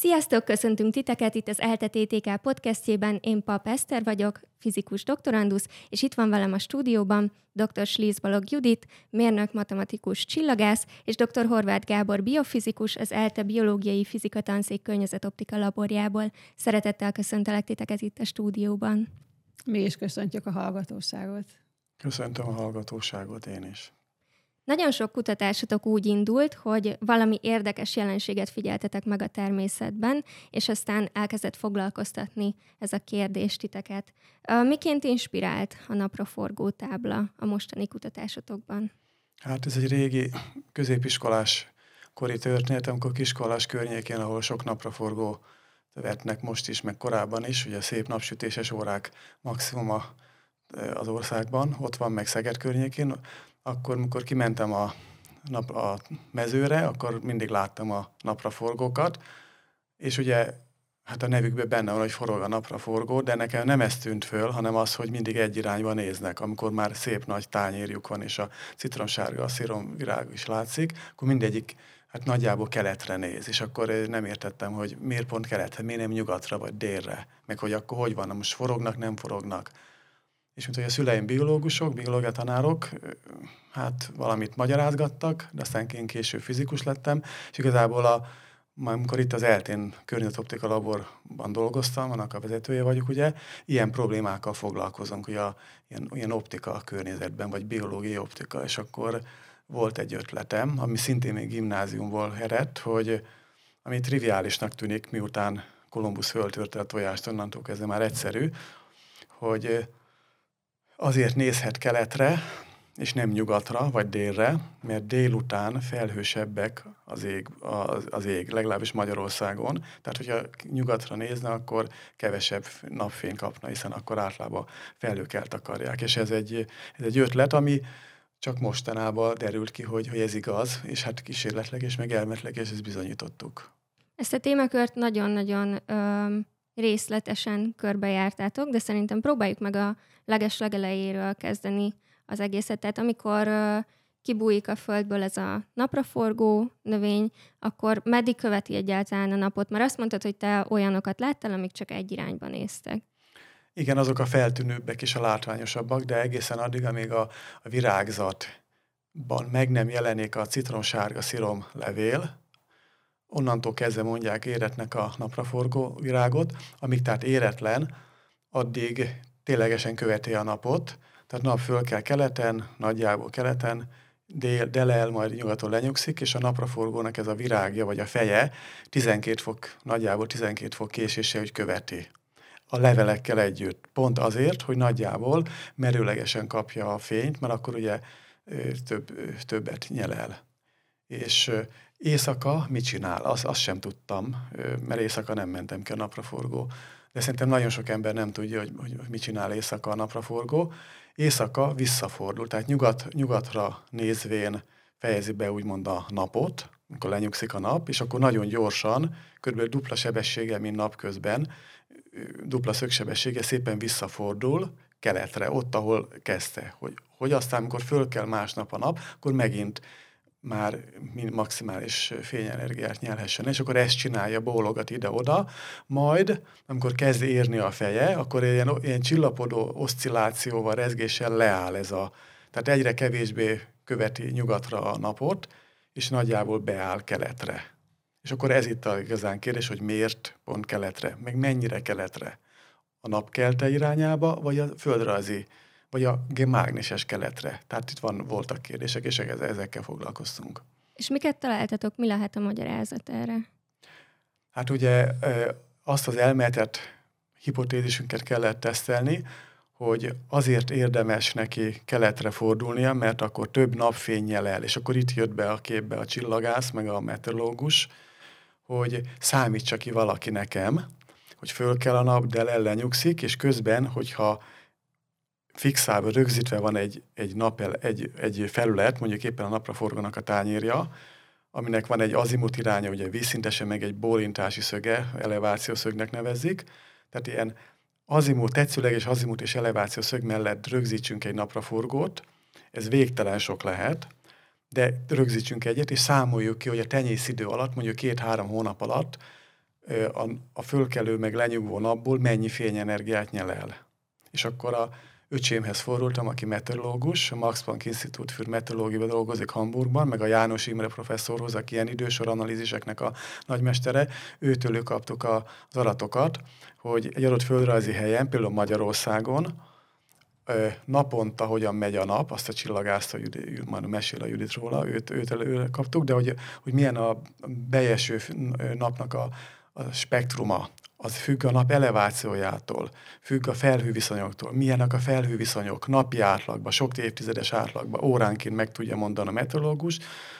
Sziasztok, köszöntünk titeket itt az ELTE TTK podcastjében. Én Pap Eszter vagyok, fizikus doktorandusz, és itt van velem a stúdióban dr. Slíz Balog Judit, mérnök matematikus csillagász, és dr. Horváth Gábor biofizikus, az ELTE biológiai fizika tanszék környezetoptika laborjából. Szeretettel köszöntelek titeket itt a stúdióban. Mi is köszöntjük a hallgatóságot. Köszöntöm a hallgatóságot én is. Nagyon sok kutatásotok úgy indult, hogy valami érdekes jelenséget figyeltetek meg a természetben, és aztán elkezdett foglalkoztatni ez a kérdés titeket. Miként inspirált a napra forgó tábla a mostani kutatásotokban? Hát ez egy régi középiskolás kori történet, amikor kiskolás környékén, ahol sok napra forgó vetnek most is, meg korábban is, ugye szép napsütéses órák maximuma az országban, ott van meg Szeged környékén, akkor, amikor kimentem a, nap, a mezőre, akkor mindig láttam a napraforgókat, és ugye hát a nevükben benne van, hogy forog a napraforgó, de nekem nem ez tűnt föl, hanem az, hogy mindig egy irányba néznek. Amikor már szép nagy tányérjuk van, és a citromsárga, a sziromvirág is látszik, akkor mindegyik hát nagyjából keletre néz, és akkor nem értettem, hogy miért pont keletre, miért nem nyugatra vagy délre, meg hogy akkor hogy van, most forognak, nem forognak és mint hogy a szüleim biológusok, biológia tanárok, hát valamit magyarázgattak, de aztán én később fizikus lettem, és igazából a, amikor itt az eltén környezetoptika laborban dolgoztam, annak a vezetője vagyok, ugye, ilyen problémákkal foglalkozunk, hogy a, ilyen, ilyen optika a környezetben, vagy biológiai optika, és akkor volt egy ötletem, ami szintén még gimnáziumból eredt, hogy ami triviálisnak tűnik, miután Kolumbusz föltörte a tojást, onnantól kezdve már egyszerű, hogy azért nézhet keletre, és nem nyugatra vagy délre, mert délután felhősebbek az ég, az, az ég, legalábbis Magyarországon. Tehát, hogyha nyugatra nézne, akkor kevesebb napfény kapna, hiszen akkor általában felhők eltakarják. És ez egy, ez egy ötlet, ami csak mostanában derült ki, hogy, hogy ez igaz, és hát kísérletleg és meg elmetleg, és ezt bizonyítottuk. Ezt a témakört nagyon-nagyon részletesen körbejártátok, de szerintem próbáljuk meg a leges legelejéről kezdeni az egészet. Tehát amikor kibújik a földből ez a napraforgó növény, akkor meddig követi egyáltalán a napot? Mert azt mondtad, hogy te olyanokat láttál, amik csak egy irányba néztek. Igen, azok a feltűnőbbek és a látványosabbak, de egészen addig, amíg a, a virágzatban meg nem jelenik a citronsárga szirom levél, onnantól kezdve mondják éretnek a napraforgó virágot, amíg tehát éretlen, addig ténylegesen követi a napot, tehát nap föl kell keleten, nagyjából keleten, dél, delel, majd nyugaton lenyugszik, és a napraforgónak ez a virágja, vagy a feje 12 fok, nagyjából 12 fok késése, hogy követi a levelekkel együtt. Pont azért, hogy nagyjából merőlegesen kapja a fényt, mert akkor ugye több, többet nyel el. És éjszaka mit csinál? Azt, azt sem tudtam, mert éjszaka nem mentem ki a napraforgó de szerintem nagyon sok ember nem tudja, hogy, hogy mit csinál éjszaka a napraforgó. Éjszaka visszafordul, tehát nyugat, nyugatra nézvén fejezi be úgymond a napot, amikor lenyugszik a nap, és akkor nagyon gyorsan, kb. dupla sebessége, mint napközben, dupla szögsebessége szépen visszafordul keletre, ott, ahol kezdte. Hogy, hogy aztán, amikor föl kell másnap a nap, akkor megint már maximális fényenergiát nyelhessen, és akkor ezt csinálja, bólogat ide-oda, majd, amikor kezd érni a feje, akkor ilyen, ilyen csillapodó oszcillációval, rezgéssel leáll ez a, tehát egyre kevésbé követi nyugatra a napot, és nagyjából beáll keletre. És akkor ez itt a igazán kérdés, hogy miért pont keletre, meg mennyire keletre. A napkelte irányába, vagy a földrajzi vagy a mágneses keletre. Tehát itt van, voltak kérdések, és ezekkel foglalkoztunk. És miket találtatok? Mi lehet a magyarázat erre? Hát ugye azt az elméletet, hipotézisünket kellett tesztelni, hogy azért érdemes neki keletre fordulnia, mert akkor több napfényjel el, és akkor itt jött be a képbe a csillagász, meg a meteorológus, hogy számítsa ki valaki nekem, hogy föl kell a nap, de ellenyugszik, és közben, hogyha fixálva, rögzítve van egy, egy, nap, egy, egy felület, mondjuk éppen a napra forganak a tányérja, aminek van egy azimut iránya, ugye vízszintesen, meg egy bólintási szöge, elevációszögnek nevezik. Tehát ilyen azimut, tetszőleges azimut és elevációszög mellett rögzítsünk egy napraforgót, ez végtelen sok lehet, de rögzítsünk egyet, és számoljuk ki, hogy a tenyészidő alatt, mondjuk két-három hónap alatt a, a fölkelő meg lenyugvó napból mennyi fényenergiát nyel el. És akkor a öcsémhez fordultam, aki meteorológus, a Max Planck Institute für Meteorológia dolgozik Hamburgban, meg a János Imre professzorhoz, aki ilyen idősor analíziseknek a nagymestere, őtől kaptuk a, az adatokat, hogy egy adott földrajzi helyen, például Magyarországon, naponta hogyan megy a nap, azt a csillagászt, a Judit, már mesél a Judit róla, őt, őt elő kaptuk, de hogy, hogy milyen a bejeső napnak a, a spektruma, az függ a nap elevációjától, függ a felhőviszonyoktól, milyenek a felhőviszonyok napi átlagban, sok évtizedes átlagban, óránként meg tudja mondani a meteorológus,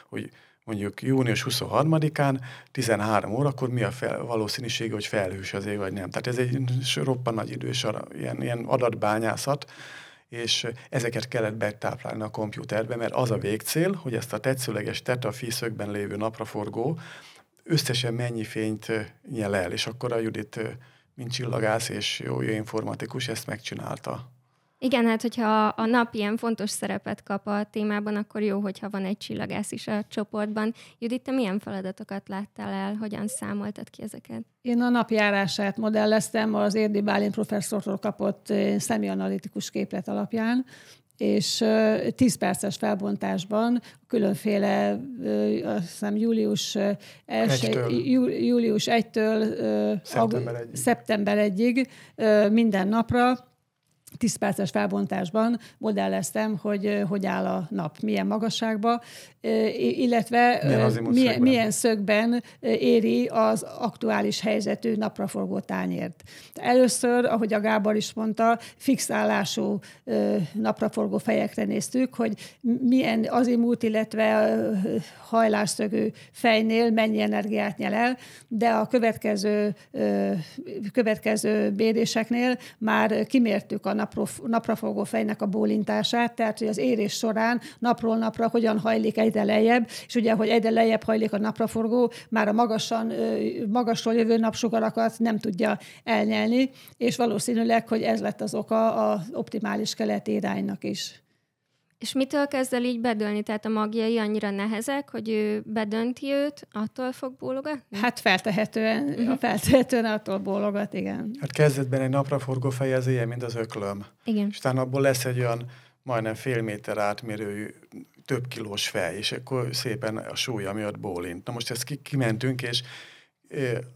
hogy mondjuk június 23-án 13 órakor mi a fel, valószínűsége, hogy felhős az ég, vagy nem. Tehát ez egy roppan nagy idős ilyen, ilyen adatbányászat, és ezeket kellett betáplálni a kompjúterbe, mert az a végcél, hogy ezt a tetszőleges tetafíszökben lévő napraforgó összesen mennyi fényt nyel el, és akkor a Judit, mint csillagász és jó, jó informatikus, ezt megcsinálta. Igen, hát hogyha a nap ilyen fontos szerepet kap a témában, akkor jó, hogyha van egy csillagász is a csoportban. Judit, te milyen feladatokat láttál el, hogyan számoltad ki ezeket? Én a napjárását modelleztem az Érdi Bálint professzortól kapott szemianalitikus képlet alapján, és 10 perces felbontásban különféle, azt hiszem július 1 július 1-től szeptember 1-ig, szeptember 1-ig minden napra 10 perces felbontásban modelleztem, hogy hogy áll a nap, milyen magasságban, illetve milyen, milyen, milyen szögben éri az aktuális helyzetű napraforgó tányért. Először, ahogy a Gábor is mondta, fixálású napraforgó fejekre néztük, hogy milyen azimút, illetve hajlásszögű fejnél mennyi energiát nyel el, de a következő, következő béréseknél már kimértük a naprafogó fejnek a bólintását, tehát hogy az érés során napról napra hogyan hajlik egyre lejjebb, és ugye, hogy egyre lejjebb hajlik a napraforgó, már a magasan, magasról jövő napsugarakat nem tudja elnyelni, és valószínűleg, hogy ez lett az oka az optimális keleti iránynak is. És mitől kezd el így bedőlni? Tehát a magjai annyira nehezek, hogy ő bedönti őt, attól fog bólogatni? Hát feltehetően, uh-huh. feltehetően attól bólogat, igen. Hát kezdetben egy napraforgó fej az ilyen, mint az öklöm. Igen. És talán abból lesz egy olyan majdnem fél méter átmérő több kilós fej, és akkor szépen a súlya miatt bólint. Na most ezt kimentünk, és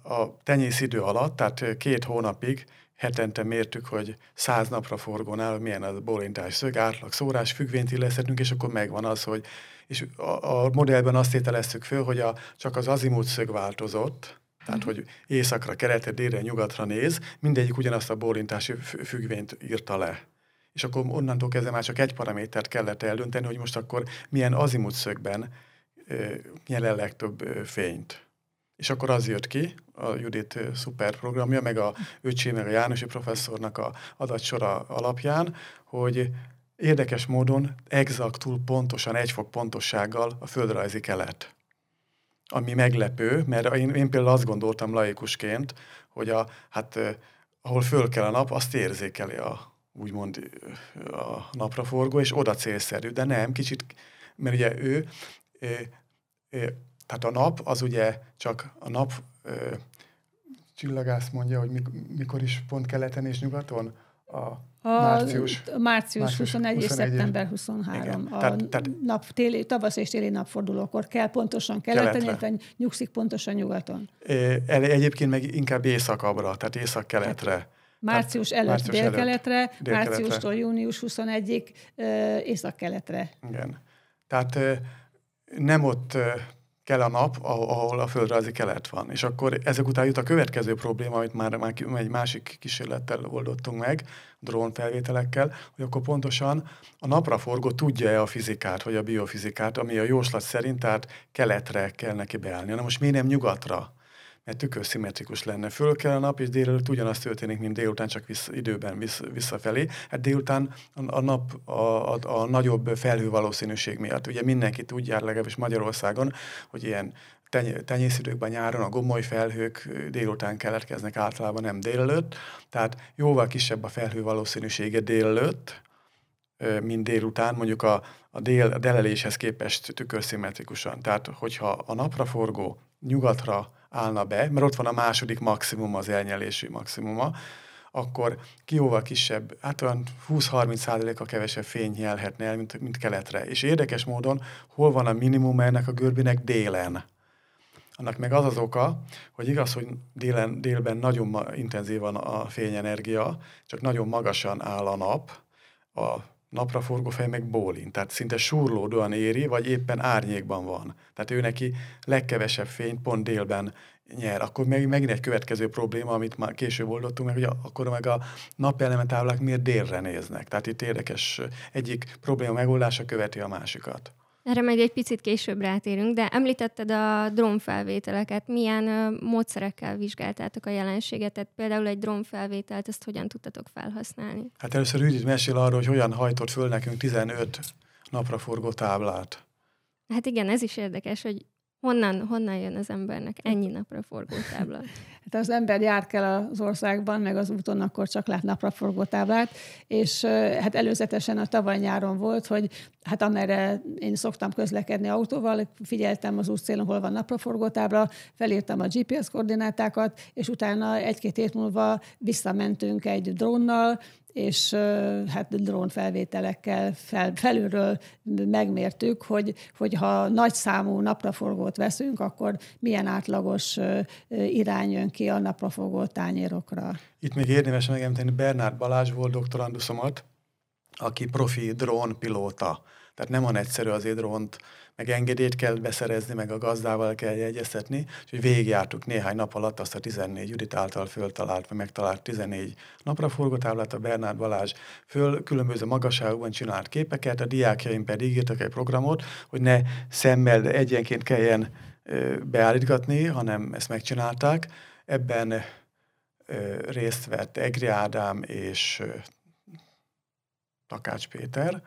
a tenyészidő alatt, tehát két hónapig hetente mértük, hogy száz napra forgónál milyen a bólintás szög, átlag szórás, függvényt illeszthetünk, és akkor megvan az, hogy és a, a modellben azt ételeztük föl, hogy a, csak az azimut szög változott, tehát, hogy északra, keletre, délre, nyugatra néz, mindegyik ugyanazt a bólintási függvényt írta le. És akkor onnantól kezdve már csak egy paramétert kellett eldönteni, hogy most akkor milyen azimut szögben nyel el legtöbb fényt. És akkor az jött ki, a Judit szuper programja, meg a öcsé, meg a Jánosi professzornak a adatsora alapján, hogy érdekes módon exaktul pontosan, egy fok pontossággal a földrajzi kelet. Ami meglepő, mert én, én például azt gondoltam laikusként, hogy a, hát, ahol föl kell a nap, azt érzékeli a, úgymond a napraforgó, és oda célszerű, de nem, kicsit, mert ugye ő, tehát a nap az ugye csak a nap csillagász mondja, hogy mikor is pont keleten és nyugaton? A, a március, március, március 21, 21 és szeptember 23. Igen. A tehát, tehát, nap, téli, tavasz és téli napfordulókor kell pontosan keleten, illetve nyugszik pontosan nyugaton. Egyébként meg inkább északabbra, tehát észak-keletre. Március előtt március délkeletre, előtt, délkeletre, márciustól június 21-ig észak-keletre. Igen. Tehát nem ott kell a nap, ahol a földrajzi kelet van. És akkor ezek után jut a következő probléma, amit már, már egy másik kísérlettel oldottunk meg, drónfelvételekkel, hogy akkor pontosan a napraforgó tudja-e a fizikát, vagy a biofizikát, ami a jóslat szerint, tehát keletre kell neki beállni. Na most miért nem nyugatra? Mert tükörszimmetrikus lenne. Föl kell a nap, és délelőtt ugyanaz történik, mint délután, csak vissza, időben vissz, visszafelé. Hát délután a, a nap a, a, a nagyobb felhő valószínűség miatt. Ugye mindenki tudja, legalábbis Magyarországon, hogy ilyen teny- tenyészidőkben nyáron a gomoly felhők délután keletkeznek általában, nem délelőtt. Tehát jóval kisebb a felhő valószínűsége délelőtt, mint délután, mondjuk a, a, dél, a deleléshez képest tükörszimmetrikusan. Tehát, hogyha a napraforgó nyugatra állna be, mert ott van a második maximum, az elnyelési maximuma, akkor kióval kisebb, hát olyan 20-30 a kevesebb fény nyelhetne el, mint, mint keletre. És érdekes módon, hol van a minimum ennek a görbének délen. Annak meg az az oka, hogy igaz, hogy délen, délben nagyon ma, intenzívan a fényenergia, csak nagyon magasan áll a nap, a napraforgó fej meg bólint, tehát szinte surlódóan éri, vagy éppen árnyékban van. Tehát ő neki legkevesebb fényt pont délben nyer. Akkor meg, megint egy következő probléma, amit már később oldottunk meg, hogy akkor meg a napelementáblák miért délre néznek. Tehát itt érdekes, egyik probléma megoldása követi a másikat. Erre meg egy picit később rátérünk, de említetted a drónfelvételeket. Milyen uh, módszerekkel vizsgáltátok a jelenséget? Tehát például egy drónfelvételt, ezt hogyan tudtatok felhasználni? Hát először Judit mesél arról, hogy hogyan hajtott föl nekünk 15 napra forgó táblát. Hát igen, ez is érdekes, hogy Honnan, honnan jön az embernek ennyi napra forgó tábla? Hát az ember jár kell az országban, meg az úton, akkor csak lát napra forgó táblát, és hát előzetesen a tavaly nyáron volt, hogy hát amerre én szoktam közlekedni autóval, figyeltem az útszélon, hol van napraforgó tábla, felírtam a GPS koordinátákat, és utána egy-két hét múlva visszamentünk egy drónnal, és hát drónfelvételekkel fel, felülről megmértük, hogy, hogy ha nagy számú napraforgót veszünk, akkor milyen átlagos irány jön ki a napraforgó tányérokra. Itt még érdemes megemlíteni, Bernárd Balázs volt doktoranduszomat, aki profi drónpilóta. Tehát nem van egyszerű azért drónt meg engedélyt kell beszerezni, meg a gazdával kell jegyeztetni, úgyhogy végigjártuk néhány nap alatt azt a 14 Judit által föltalált, vagy megtalált 14 napra forgótáblát, a Bernárd Balázs föl különböző magasságokban csinált képeket, a diákjaim pedig írtak egy programot, hogy ne szemmel egyenként kelljen beállítgatni, hanem ezt megcsinálták. Ebben részt vett Egri Ádám és Takács Péter,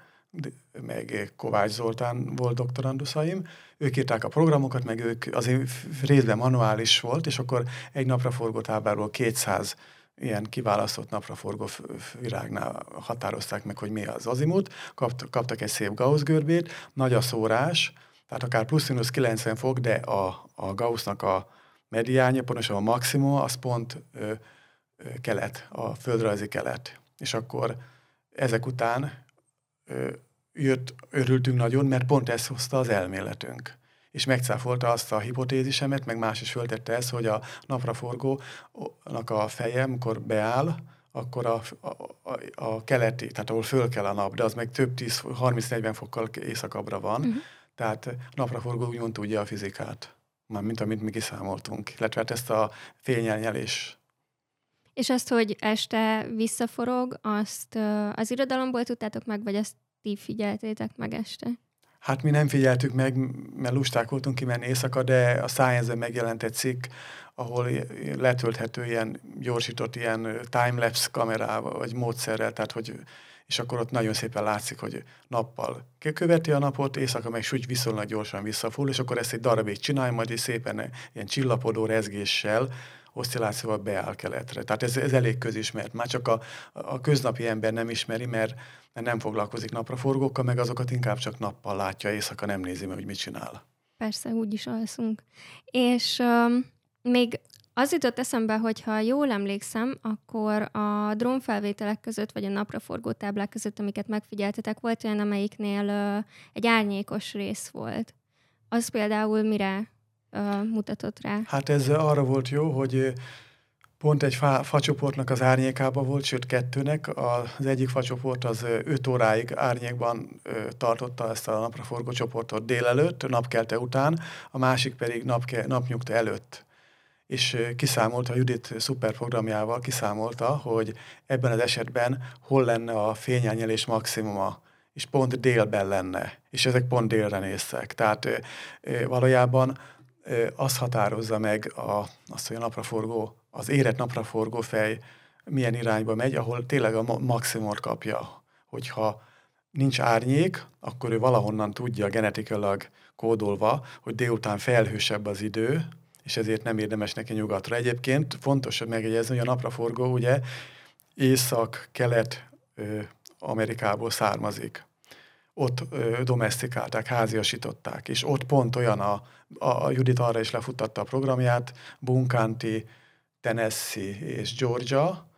meg Kovács Zoltán volt doktoranduszaim, ők írták a programokat, meg ők azért részben manuális volt, és akkor egy napra forgó tábláról 200 ilyen kiválasztott napraforgó virágnál határozták meg, hogy mi az azimut, Kapt, kaptak egy szép Gauss görbét, nagy a szórás, tehát akár plusz 90 fok, de a, a Gaussnak a mediánya, pontosan a maximum, az pont ö, ö, kelet, a földrajzi kelet. És akkor ezek után jött, örültünk nagyon, mert pont ezt hozta az elméletünk. És megcáfolta azt a hipotézisemet, meg más is föltette ezt, hogy a napraforgónak a feje, amikor beáll, akkor a, a, a, keleti, tehát ahol föl kell a nap, de az meg több 10, 30-40 fokkal északabbra van, uh-huh. tehát napraforgó úgymond tudja a fizikát, már mint amit mi kiszámoltunk, illetve hát ezt a fényelnyelés és azt, hogy este visszaforog, azt az irodalomból tudtátok meg, vagy ezt ti figyeltétek meg este? Hát mi nem figyeltük meg, mert lusták voltunk kimenni éjszaka, de a science megjelent egy cikk, ahol letölthető ilyen gyorsított ilyen timelapse kamerával, vagy módszerrel, tehát hogy és akkor ott nagyon szépen látszik, hogy nappal követi a napot, éjszaka meg úgy viszonylag gyorsan visszafordul, és akkor ezt egy darabig csinálja, majd is szépen ilyen csillapodó rezgéssel oszcillációval beáll keletre. Tehát ez, ez elég közismert. Már csak a, a köznapi ember nem ismeri, mert, nem foglalkozik napraforgókkal, meg azokat inkább csak nappal látja, éjszaka nem nézi meg, hogy mit csinál. Persze, úgy is alszunk. És um, még az jutott eszembe, hogy ha jól emlékszem, akkor a drónfelvételek között, vagy a napraforgó táblák között, amiket megfigyeltetek, volt olyan, amelyiknél uh, egy árnyékos rész volt. Az például mire mutatott rá? Hát ez arra volt jó, hogy pont egy fa, facsoportnak az árnyékába volt, sőt kettőnek. Az egyik facsoport az 5 óráig árnyékban tartotta ezt a napraforgó csoportot délelőtt, napkelte után, a másik pedig napke, napnyugta előtt. És kiszámolta, a Judit szuperprogramjával kiszámolta, hogy ebben az esetben hol lenne a fényelnyelés maximuma és pont délben lenne, és ezek pont délre néztek. Tehát valójában az határozza meg a, azt, hogy a napraforgó, az érett napraforgó fej milyen irányba megy, ahol tényleg a maximumot kapja. Hogyha nincs árnyék, akkor ő valahonnan tudja genetikailag kódolva, hogy délután felhősebb az idő, és ezért nem érdemes neki nyugatra. Egyébként fontos megjegyezni, hogy a napraforgó ugye észak-kelet Amerikából származik. Ott ö, domestikálták, háziasították, és ott pont olyan a, a, a Judit arra is lefutatta a programját, Bunkanti, Tennessee és Georgia,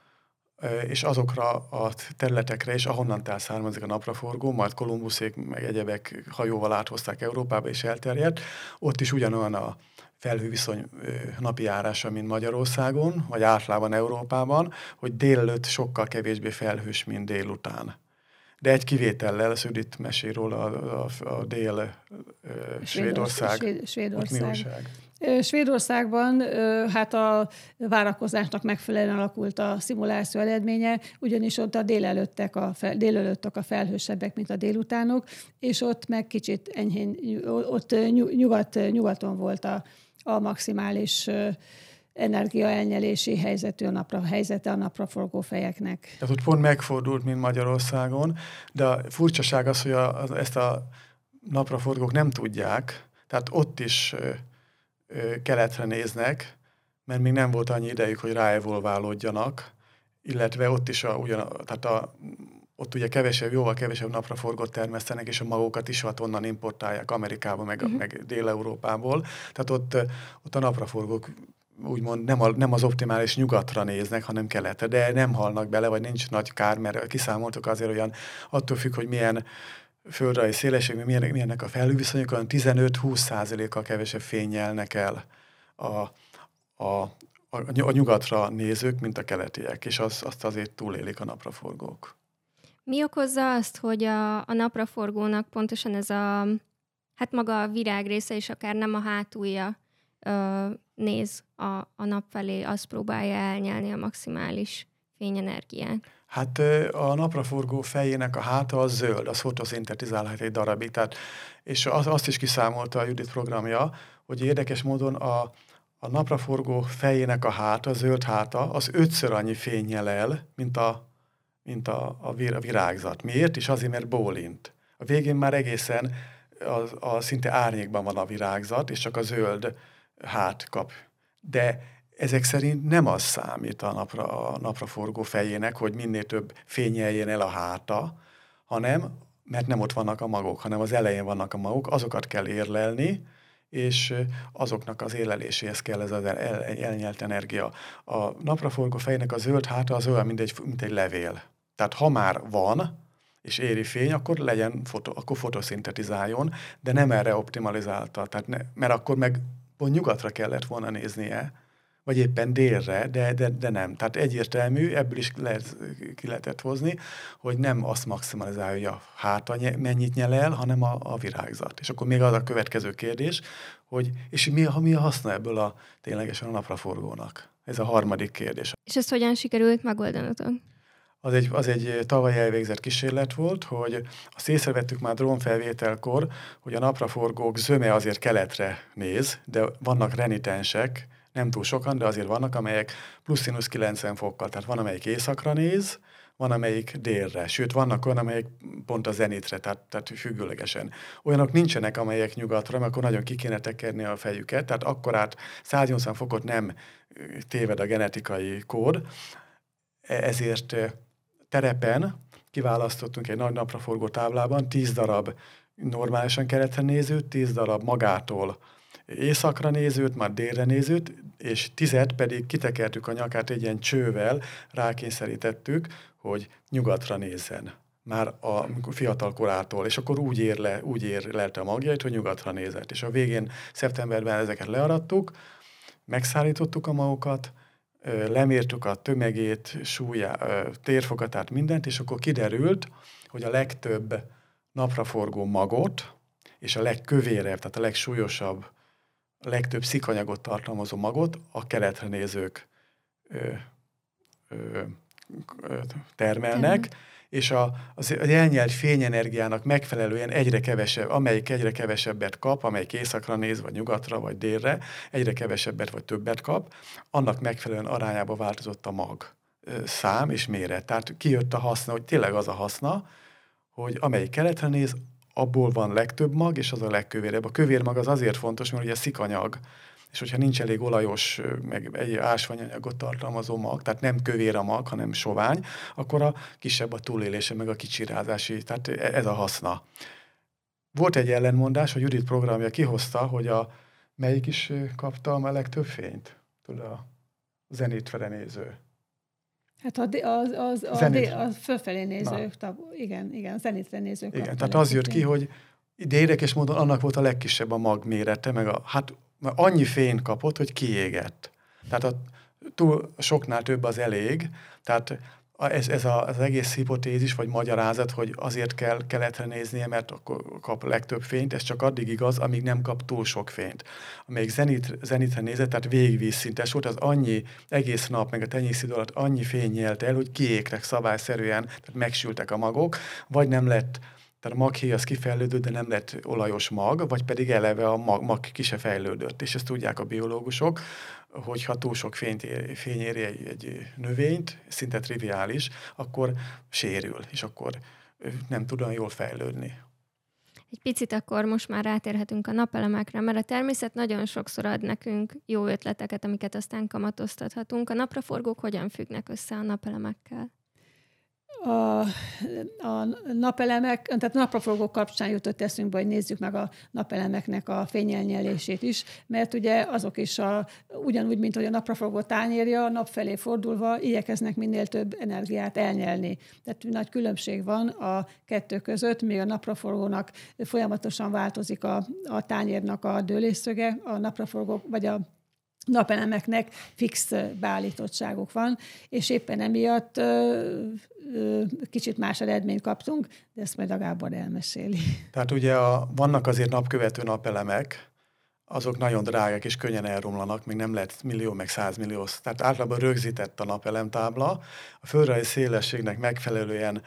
és azokra a területekre is, ahonnan származik a napraforgó, majd Kolumbuszék meg egyebek hajóval áthozták Európába és elterjedt, ott is ugyanolyan a felhőviszony napi járása, mint Magyarországon, vagy általában Európában, hogy délelőtt sokkal kevésbé felhős, mint délután. De egy kivétellel, az Judit mesél róla a, a, a dél Svédország. Svédország. Svédország. Svédországban hát a várakozásnak megfelelően alakult a szimuláció eredménye, ugyanis ott a délelőttek a, fel, délelőttek a felhősebbek, mint a délutánok, és ott meg kicsit enyhén, ott nyugat, nyugaton volt a, a maximális energiaelnyelési helyzetű a napra, helyzete a napraforgó fejeknek. Tehát ott pont megfordult, mint Magyarországon, de a furcsaság az, hogy a, ezt a napraforgók nem tudják, tehát ott is keletre néznek, mert még nem volt annyi idejük, hogy ráevolválódjanak, illetve ott is a, ugyan, tehát a, ott ugye kevesebb, jóval kevesebb napra forgott termesztenek, és a magokat is ott onnan importálják Amerikába, meg, uh-huh. meg Dél-Európából. Tehát ott, ott a napraforgók úgymond nem, a, nem az optimális nyugatra néznek, hanem keletre, de nem halnak bele, vagy nincs nagy kár, mert kiszámoltuk azért olyan, attól függ, hogy milyen földrajzi szélesség, milyenek, milyenek a felhőviszonyok, olyan 15-20 kal kevesebb fény nyelnek el a, a, a, a nyugatra nézők, mint a keletiek, és az, azt azért túlélik a napraforgók. Mi okozza azt, hogy a, a napraforgónak pontosan ez a, hát maga a virág része, és akár nem a hátulja néz a, a nap felé, azt próbálja elnyelni a maximális fényenergiát? Hát a napraforgó fejének a háta az zöld, az fotoszintetizálhat egy darabig. Tehát, és az, azt is kiszámolta a Judit programja, hogy érdekes módon a, a napraforgó fejének a háta, a zöld háta, az ötször annyi fényjel el, mint a, mint a, a, vir, a virágzat. Miért? is azért, mert bólint. A végén már egészen a, a szinte árnyékban van a virágzat, és csak a zöld hát kap. De ezek szerint nem az számít a napra, a napra forgó fejének, hogy minél több fényeljen el a háta, hanem, mert nem ott vannak a magok, hanem az elején vannak a magok, azokat kell érlelni, és azoknak az éleléséhez kell ez az el, el, elnyelt energia. A napraforgó fejnek a zöld háta az olyan, mint egy, mint egy levél. Tehát ha már van, és éri fény, akkor legyen, foto, akkor fotoszintetizáljon, de nem erre optimalizálta, tehát ne, mert akkor meg pont nyugatra kellett volna néznie, vagy éppen délre, de, de, de nem. Tehát egyértelmű, ebből is lehet, ki lehetett hozni, hogy nem azt maximalizálja, hogy a háta mennyit nyel el, hanem a, a virágzat. És akkor még az a következő kérdés, hogy és mi, ha mi a haszna ebből a ténylegesen a napraforgónak? Ez a harmadik kérdés. És ezt hogyan sikerült megoldanotok? Az egy, az egy tavaly elvégzett kísérlet volt, hogy azt észrevettük már drónfelvételkor, hogy a napraforgók zöme azért keletre néz, de vannak renitensek, nem túl sokan, de azért vannak, amelyek plusz-minusz 90 fokkal, tehát van, amelyik északra néz, van, amelyik délre, sőt, vannak olyan, amelyik pont a zenitre, tehát, tehát függőlegesen. Olyanok nincsenek, amelyek nyugatra, mert akkor nagyon ki kéne tekerni a fejüket, tehát akkor át 180 fokot nem téved a genetikai kód, e, ezért terepen kiválasztottunk egy nagy napraforgó táblában 10 darab normálisan keletre nézőt, 10 darab magától északra nézőt, már délre nézőt, és tizet pedig kitekertük a nyakát egy ilyen csővel, rákényszerítettük, hogy nyugatra nézzen már a fiatal korától, és akkor úgy ér le, úgy ér lelte a magjait, hogy nyugatra nézett. És a végén, szeptemberben ezeket learadtuk, megszállítottuk a magukat, lemértük a tömegét, súlyá, térfogatát, mindent, és akkor kiderült, hogy a legtöbb napraforgó magot, és a legkövérebb, tehát a legsúlyosabb a legtöbb szikanyagot tartalmazó magot a keletre nézők ö, ö, termelnek, mm. és a, az elnyelt fényenergiának megfelelően egyre kevesebb, amelyik egyre kevesebbet kap, amelyik északra néz, vagy nyugatra, vagy délre, egyre kevesebbet, vagy többet kap, annak megfelelően arányába változott a mag szám és méret. Tehát kijött a haszna, hogy tényleg az a haszna, hogy amelyik keletre néz, abból van legtöbb mag, és az a legkövérebb. A kövér mag az azért fontos, mert ugye szikanyag, és hogyha nincs elég olajos, meg egy ásványanyagot tartalmazó mag, tehát nem kövér a mag, hanem sovány, akkor a kisebb a túlélése, meg a kicsirázási, tehát e, ez a haszna. Volt egy ellenmondás, a Judit programja kihozta, hogy a melyik is kapta a legtöbb fényt? Tudod, a zenitre néző. Hát az, az, az, az, az fölfelé nézők, igen, igen, zenitre nézők. Igen, tehát az jött ki, hogy de érdekes módon annak volt a legkisebb a mag mérete, meg a, hát annyi fényt kapott, hogy kiégett. Tehát a, túl soknál több az elég, tehát ez, ez a, az egész hipotézis vagy magyarázat, hogy azért kell keletre néznie, mert akkor kap legtöbb fényt, ez csak addig igaz, amíg nem kap túl sok fényt. Amelyik zenit, zenitre nézett, tehát végigvízszintes volt, az annyi egész nap, meg a tenyészidő alatt annyi fény nyelt el, hogy kiégtek szabályszerűen, tehát megsültek a magok, vagy nem lett tehát a maghéj az kifejlődött, de nem lett olajos mag, vagy pedig eleve a mag, mag ki se fejlődött. És ezt tudják a biológusok, hogyha túl sok fényt ér, fény éri egy, egy növényt, szinte triviális, akkor sérül, és akkor nem tud olyan jól fejlődni. Egy picit akkor most már rátérhetünk a napelemekre, mert a természet nagyon sokszor ad nekünk jó ötleteket, amiket aztán kamatoztathatunk. A napraforgók hogyan függnek össze a napelemekkel? A, a napelemek, tehát napraforgó kapcsán jutott eszünkbe, hogy nézzük meg a napelemeknek a fényelnyelését is, mert ugye azok is a, ugyanúgy, mint hogy a napraforgó tányérja, a nap felé fordulva igyekeznek minél több energiát elnyelni. Tehát nagy különbség van a kettő között, még a napraforgónak folyamatosan változik a, a tányérnak a dőlésszöge, a napraforgó, vagy a napelemeknek fix beállítottságuk van, és éppen emiatt kicsit más eredményt kaptunk, de ezt majd a Gábor elmeséli. Tehát ugye a, vannak azért napkövető napelemek, azok nagyon drágák és könnyen elromlanak, még nem lehet millió meg százmillió. Tehát általában rögzített a napelemtábla, a földrajzi szélességnek megfelelően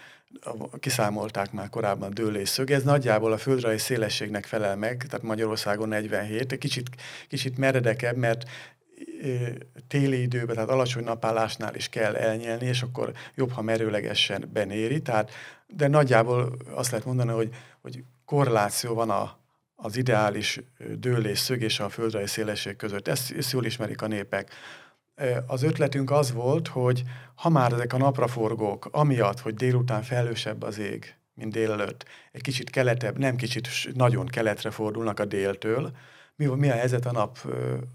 kiszámolták már korábban dőlésszög. Ez nagyjából a földrajzi szélességnek felel meg, tehát Magyarországon 47, egy kicsit, kicsit meredekebb, mert téli időben, tehát alacsony napállásnál is kell elnyelni, és akkor jobb, ha merőlegesen benéri. Tehát, de nagyjából azt lehet mondani, hogy, hogy korreláció van a, az ideális dőlésszög és a földrajzi szélesség között. Ezt, ezt jól ismerik a népek. Az ötletünk az volt, hogy ha már ezek a napraforgók, amiatt, hogy délután felhősebb az ég, mint délelőtt, egy kicsit keletebb, nem kicsit, nagyon keletre fordulnak a déltől, mi, mi a helyzet a nap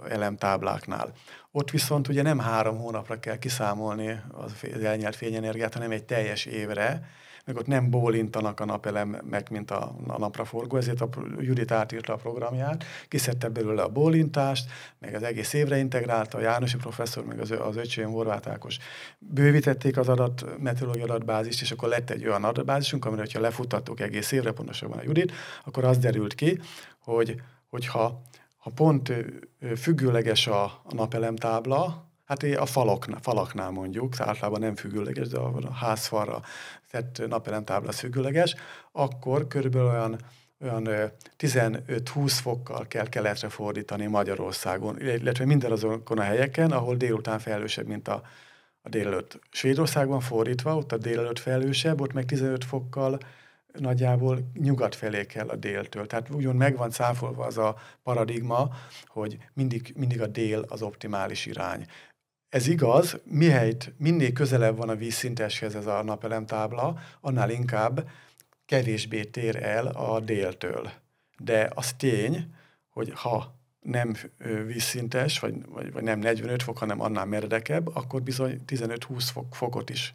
elemtábláknál. Ott viszont ugye nem három hónapra kell kiszámolni az elnyert fényenergiát, hanem egy teljes évre, meg ott nem bólintanak a napelemek, mint a, a napraforgó, ezért a Judit átírta a programját, kiszedte belőle a bólintást, meg az egész évre integrálta, a Jánosi professzor, meg az, az öcsém Horváth Ákos bővítették az adat, meteorológiai adatbázist, és akkor lett egy olyan adatbázisunk, amire, ha lefutattuk egész évre, pontosabban a Judit, akkor az derült ki, hogy hogyha ha pont függőleges a, a napelemtábla, hát a falak, falaknál mondjuk, általában nem függőleges, de a házfalra tett napelemtábla függőleges, akkor körülbelül olyan olyan 15-20 fokkal kell keletre fordítani Magyarországon, illetve minden azokon a helyeken, ahol délután felhősebb, mint a, a délelőtt. Svédországban fordítva, ott a délelőtt felhősebb, ott meg 15 fokkal nagyjából nyugat felé kell a déltől. Tehát úgymond meg van az a paradigma, hogy mindig, mindig a dél az optimális irány. Ez igaz, mihelyt minél közelebb van a vízszinteshez ez a napelemtábla, annál inkább kevésbé tér el a déltől. De az tény, hogy ha nem vízszintes, vagy, vagy, vagy nem 45 fok, hanem annál meredekebb, akkor bizony 15-20 fok, fokot is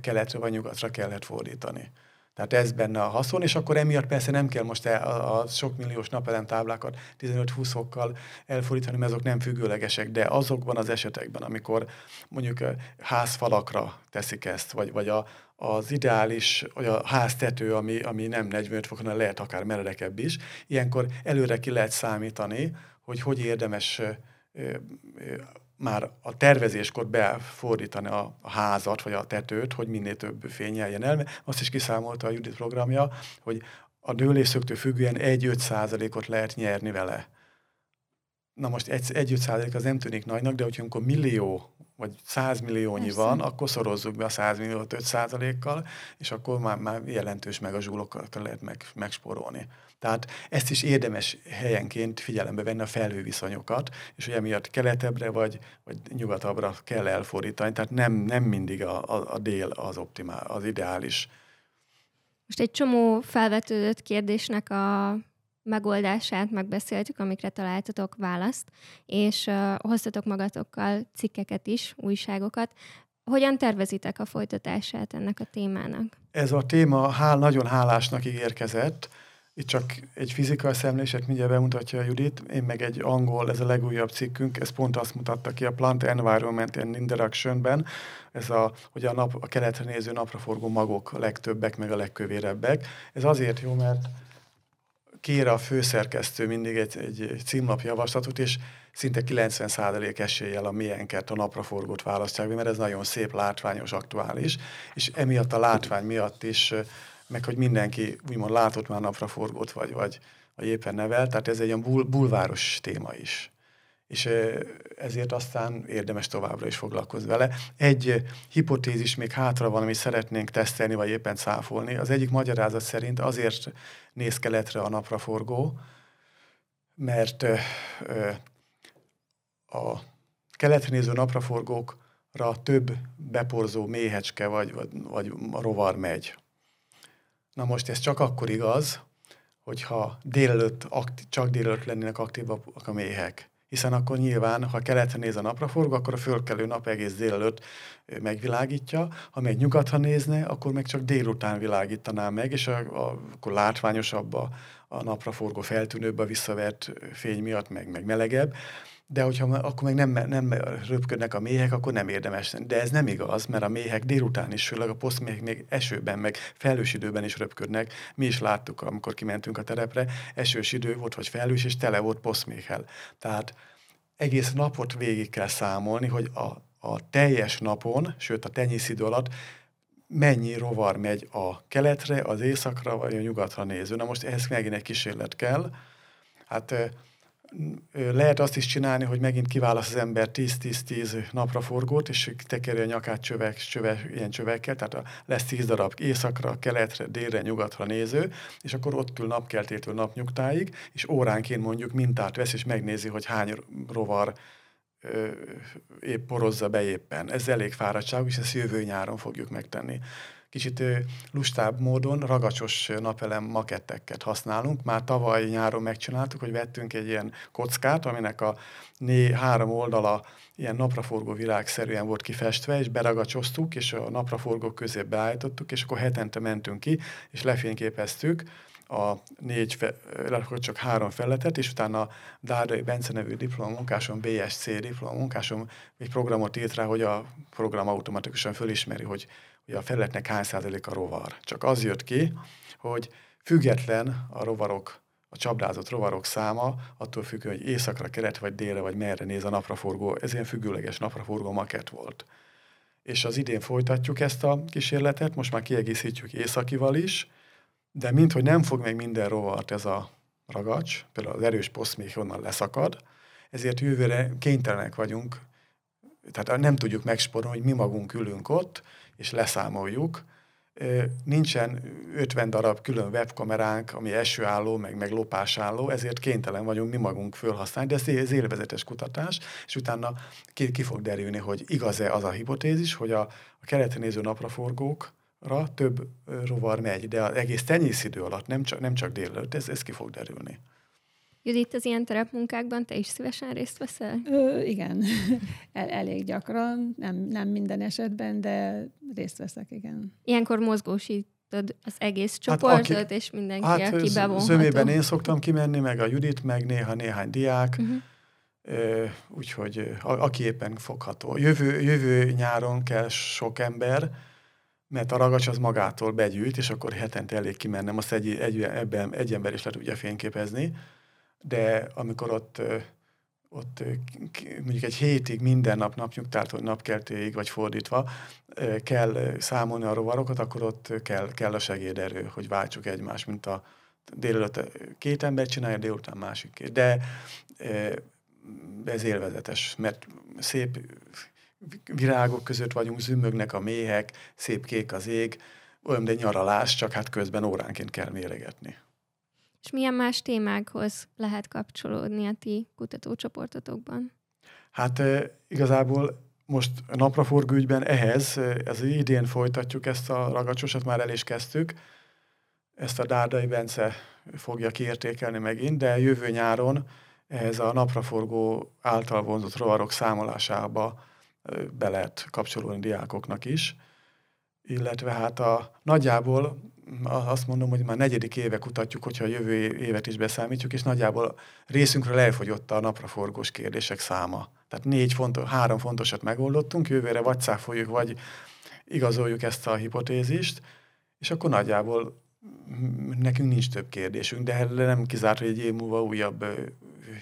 keletre vagy nyugatra kellett fordítani. Tehát ez benne a haszon, és akkor emiatt persze nem kell most a, a sok milliós napelemtáblákat 15-20 fokkal elfordítani, mert azok nem függőlegesek, de azokban az esetekben, amikor mondjuk házfalakra teszik ezt, vagy, vagy a, az ideális, vagy a háztető, ami, ami nem 45 fok, hanem lehet akár meredekebb is, ilyenkor előre ki lehet számítani, hogy hogy érdemes már a tervezéskor befordítani a, a házat, vagy a tetőt, hogy minél több fény jeljen el. Azt is kiszámolta a Judit programja, hogy a dőlésszögtől függően 1-5 százalékot lehet nyerni vele. Na most egy, egy százalék az nem tűnik nagynak, de hogyha amikor millió vagy százmilliónyi Persze. van, akkor szorozzuk be a százmilliót 5 százalékkal, és akkor már, már jelentős meg a zsúlokkal lehet meg, megsporolni. Tehát ezt is érdemes helyenként figyelembe venni a felhőviszonyokat, és hogy emiatt keletebbre vagy, vagy nyugatabbra kell elfordítani, tehát nem, nem mindig a, a, a dél az optimál, az ideális. Most egy csomó felvetődött kérdésnek a megoldását megbeszéltük, amikre találtatok választ, és uh, hoztatok magatokkal cikkeket is, újságokat. Hogyan tervezitek a folytatását ennek a témának? Ez a téma hál, nagyon hálásnak ígérkezett. Itt csak egy fizikai szemléset mindjárt bemutatja a Judit, én meg egy angol, ez a legújabb cikkünk, ez pont azt mutatta ki a Plant Environment and Interaction-ben, ez a, hogy a, nap, a keletre néző napraforgó magok a legtöbbek, meg a legkövérebbek. Ez azért jó, mert kér a főszerkesztő mindig egy, egy címlapjavaslatot, és szinte 90% eséllyel a milyenket, a napraforgót választják, mert ez nagyon szép, látványos, aktuális, és emiatt a látvány miatt is, meg hogy mindenki úgymond látott már napraforgót, vagy, vagy, vagy éppen nevel, tehát ez egy olyan bul, bulváros téma is és ezért aztán érdemes továbbra is foglalkozni vele. Egy hipotézis még hátra van, amit szeretnénk tesztelni, vagy éppen cáfolni. Az egyik magyarázat szerint azért néz keletre a napraforgó, mert a keletre néző napraforgókra több beporzó méhecske vagy, vagy, vagy rovar megy. Na most ez csak akkor igaz, hogyha délelőtt, akti, csak délelőtt lennének aktívak a méhek. Hiszen akkor nyilván, ha keletre néz a napraforgó, akkor a fölkelő nap egész délelőtt megvilágítja, ha meg nyugatra nézne, akkor meg csak délután világítaná meg, és a, a, akkor látványosabb a, a napraforgó feltűnőbb a visszavert fény miatt, meg, meg melegebb de hogyha akkor meg nem, nem röpködnek a méhek, akkor nem érdemes. De ez nem igaz, mert a méhek délután is, főleg a posztméhek még esőben, meg felhős időben is röpködnek. Mi is láttuk, amikor kimentünk a terepre, esős idő volt, vagy felhős, és tele volt posztméhel. Tehát egész napot végig kell számolni, hogy a, a teljes napon, sőt a tenyészidő alatt mennyi rovar megy a keletre, az északra, vagy a nyugatra néző. Na most ehhez megint egy kísérlet kell. Hát lehet azt is csinálni, hogy megint kiválaszt az ember 10-10-10 napraforgót, és tekeri a nyakát csövek, csövek, ilyen csövekkel, tehát lesz 10 darab északra, keletre, délre, nyugatra néző, és akkor ott ül napkeltétől napnyugtáig, és óránként mondjuk mintát vesz, és megnézi, hogy hány rovar ö, épp porozza be éppen. Ez elég fáradtság, és ezt jövő nyáron fogjuk megtenni kicsit lustább módon ragacsos napelem maketteket használunk. Már tavaly nyáron megcsináltuk, hogy vettünk egy ilyen kockát, aminek a né, három oldala ilyen napraforgó világszerűen volt kifestve, és beragacsoztuk, és a napraforgók közé beállítottuk, és akkor hetente mentünk ki, és lefényképeztük a négy, fe, csak három felletet, és utána Dárdai Bence nevű diplomamunkásom, BSC diplomamunkásom egy programot írt rá, hogy a program automatikusan fölismeri, hogy hogy a felületnek hány százalék a rovar. Csak az jött ki, hogy független a rovarok, a csapdázott rovarok száma, attól függ, hogy északra, kelet vagy délre, vagy merre néz a napraforgó, ez ilyen függőleges napraforgó makett volt. És az idén folytatjuk ezt a kísérletet, most már kiegészítjük északival is, de minthogy nem fog meg minden rovart ez a ragacs, például az erős poszt még onnan leszakad, ezért jövőre kénytelenek vagyunk, tehát nem tudjuk megsporolni, hogy mi magunk ülünk ott, és leszámoljuk. Nincsen 50 darab külön webkameránk, ami esőálló, meg, meg lopásálló, ezért kénytelen vagyunk mi magunk fölhasználni, de ez, ez élvezetes kutatás, és utána ki, ki fog derülni, hogy igaz-e az a hipotézis, hogy a, a keleten néző napraforgókra több rovar megy, de az egész tenyészidő alatt, nem csak, nem csak délelőtt, ez, ez ki fog derülni. Judit, az ilyen terepmunkákban te is szívesen részt veszel? Ö, igen, El, elég gyakran, nem, nem minden esetben, de részt veszek, igen. Ilyenkor mozgósítod az egész csoportot, hát aki, és mindenki, hát, aki bevonható. Zömében én szoktam kimenni, meg a Judit, meg néha néhány diák, uh-huh. Úgyhogy a, aki éppen fogható. Jövő, jövő nyáron kell sok ember, mert a ragacs az magától begyűjt, és akkor hetente elég kimennem, azt egy, egy, ebben egy ember is le tudja fényképezni de amikor ott, ott mondjuk egy hétig minden nap napnyugtától napkeltéig, vagy fordítva kell számolni a rovarokat, akkor ott kell, kell a segéderő, hogy váltsuk egymást, mint a délelőtt két ember csinálja, délután másik. De ez élvezetes, mert szép virágok között vagyunk, zümmögnek a méhek, szép kék az ég, olyan, de nyaralás, csak hát közben óránként kell méregetni. És milyen más témákhoz lehet kapcsolódni a ti kutatócsoportotokban? Hát igazából most a napraforgó ügyben ehhez, ez idén folytatjuk ezt a ragacsosat, már el is kezdtük, ezt a Dárdai Bence fogja kiértékelni megint, de jövő nyáron ehhez a napraforgó által vonzott rovarok számolásába be lehet kapcsolódni diákoknak is, illetve hát a nagyjából azt mondom, hogy már negyedik éve kutatjuk, hogyha a jövő évet is beszámítjuk, és nagyjából részünkről elfogyott a napraforgós kérdések száma. Tehát négy fontos, három fontosat megoldottunk, jövőre vagy cáfoljuk, vagy igazoljuk ezt a hipotézist, és akkor nagyjából nekünk nincs több kérdésünk, de nem kizárt, hogy egy év múlva újabb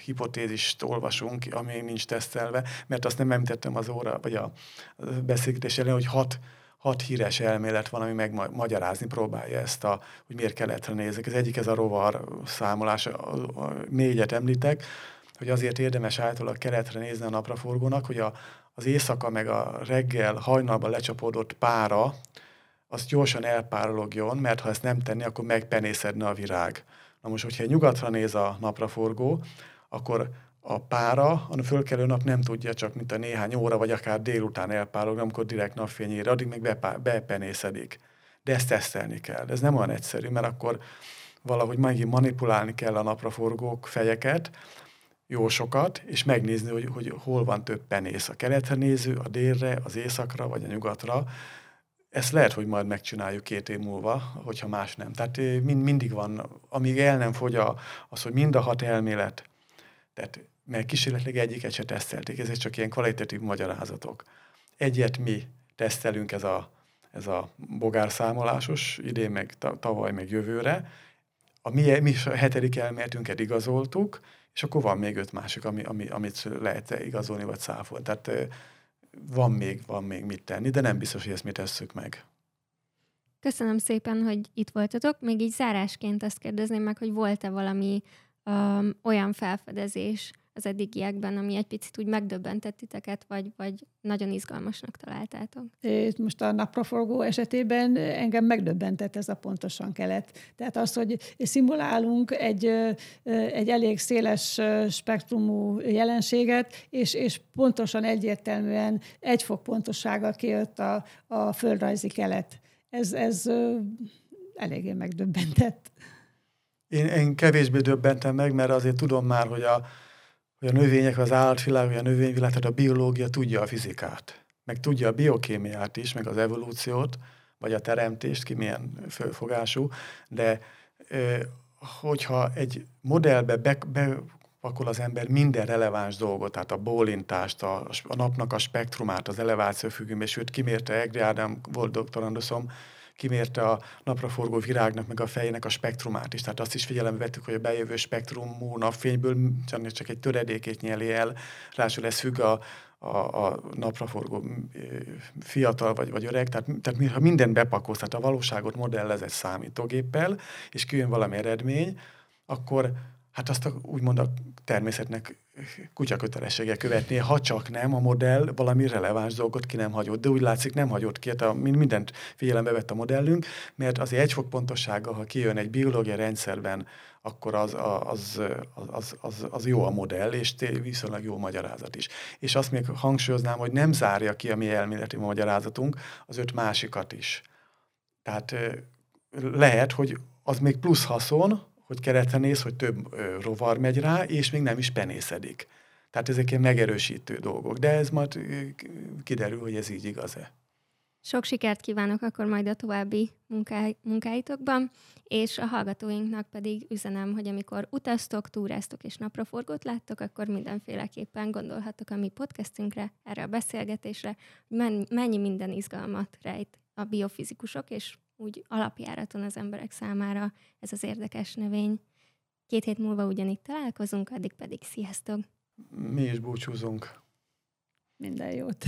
hipotézist olvasunk, ami nincs tesztelve, mert azt nem említettem az óra, vagy a beszélgetés elején, hogy hat, hat híres elmélet van, ami megmagyarázni próbálja ezt, a, hogy miért keletre nézek. Az egyik ez a rovar számolás, a, a négyet említek, hogy azért érdemes általában keletre nézni a napraforgónak, hogy a, az éjszaka meg a reggel hajnalban lecsapódott pára, az gyorsan elpárologjon, mert ha ezt nem tenni, akkor megpenészedne a virág. Na most, hogyha nyugatra néz a napraforgó, akkor a pára a fölkelő nap nem tudja csak, mint a néhány óra, vagy akár délután elpárologni, amikor direkt napfényére, addig még bepenészedik. De ezt tesztelni kell. Ez nem olyan egyszerű, mert akkor valahogy megint manipulálni kell a napraforgók fejeket, jó sokat, és megnézni, hogy, hogy hol van több penész. A keletre néző, a délre, az északra, vagy a nyugatra. Ezt lehet, hogy majd megcsináljuk két év múlva, hogyha más nem. Tehát mind, mindig van, amíg el nem fogy a, az, hogy mind a hat elmélet, tehát mert kísérletleg egyiket se tesztelték, ezek csak ilyen kvalitatív magyarázatok. Egyet mi tesztelünk, ez a, ez a bogárszámolásos, idén meg tavaly meg jövőre. A mi, mi a hetedik elméletünket igazoltuk, és akkor van még öt másik, ami, ami, amit lehet igazolni vagy száfolni. Tehát van még, van még mit tenni, de nem biztos, hogy ezt mi tesszük meg. Köszönöm szépen, hogy itt voltatok. Még így zárásként azt kérdezném meg, hogy volt-e valami um, olyan felfedezés az eddigiekben, ami egy picit úgy megdöbbentett titeket, vagy, vagy nagyon izgalmasnak találtátok? Itt most a napraforgó esetében engem megdöbbentett ez a pontosan kelet. Tehát az, hogy szimulálunk egy, egy elég széles spektrumú jelenséget, és, és pontosan egyértelműen egy fok pontossággal kijött a, a földrajzi kelet. Ez, ez eléggé megdöbbentett. Én, én kevésbé döbbentem meg, mert azért tudom már, hogy a, hogy a növények, az állatvilág, vagy a növényvilág, tehát a biológia tudja a fizikát, meg tudja a biokémiát is, meg az evolúciót, vagy a teremtést, ki milyen fölfogású, de hogyha egy modellbe be, bepakol az ember minden releváns dolgot, tehát a bólintást, a, a napnak a spektrumát, az eleváció függőben, sőt kimérte Egri Ádám, volt doktoranduszom, kimérte a napraforgó virágnak, meg a fejének a spektrumát is. Tehát azt is figyelembe vettük, hogy a bejövő spektrumú napfényből csak egy töredékét nyeli el, ráadásul ez függ a, a, a napraforgó fiatal vagy, vagy öreg, tehát, tehát ha minden bepakolsz, tehát a valóságot modellezett számítógéppel, és kijön valami eredmény, akkor hát azt a, úgymond a természetnek kutya kötelessége követni, ha csak nem a modell valami releváns dolgot ki nem hagyott. De úgy látszik, nem hagyott ki, hát a, mindent figyelembe vett a modellünk, mert az egy fok pontossággal, ha kijön egy biológiai rendszerben, akkor az, az, az, az, az jó a modell, és viszonylag jó magyarázat is. És azt még hangsúlyoznám, hogy nem zárja ki a mi elméleti magyarázatunk az öt másikat is. Tehát lehet, hogy az még plusz haszon, hogy keretre néz, hogy több rovar megy rá, és még nem is penészedik. Tehát ezek ilyen megerősítő dolgok. De ez majd kiderül, hogy ez így igaz-e. Sok sikert kívánok akkor majd a további munká- munkáitokban, és a hallgatóinknak pedig üzenem, hogy amikor utaztok, túráztok és napraforgót láttok, akkor mindenféleképpen gondolhatok a mi podcastünkre, erre a beszélgetésre, hogy mennyi minden izgalmat rejt a biofizikusok és úgy alapjáraton az emberek számára ez az érdekes növény. Két hét múlva ugyanígy találkozunk, addig pedig sziasztok! Mi is búcsúzunk. Minden jót!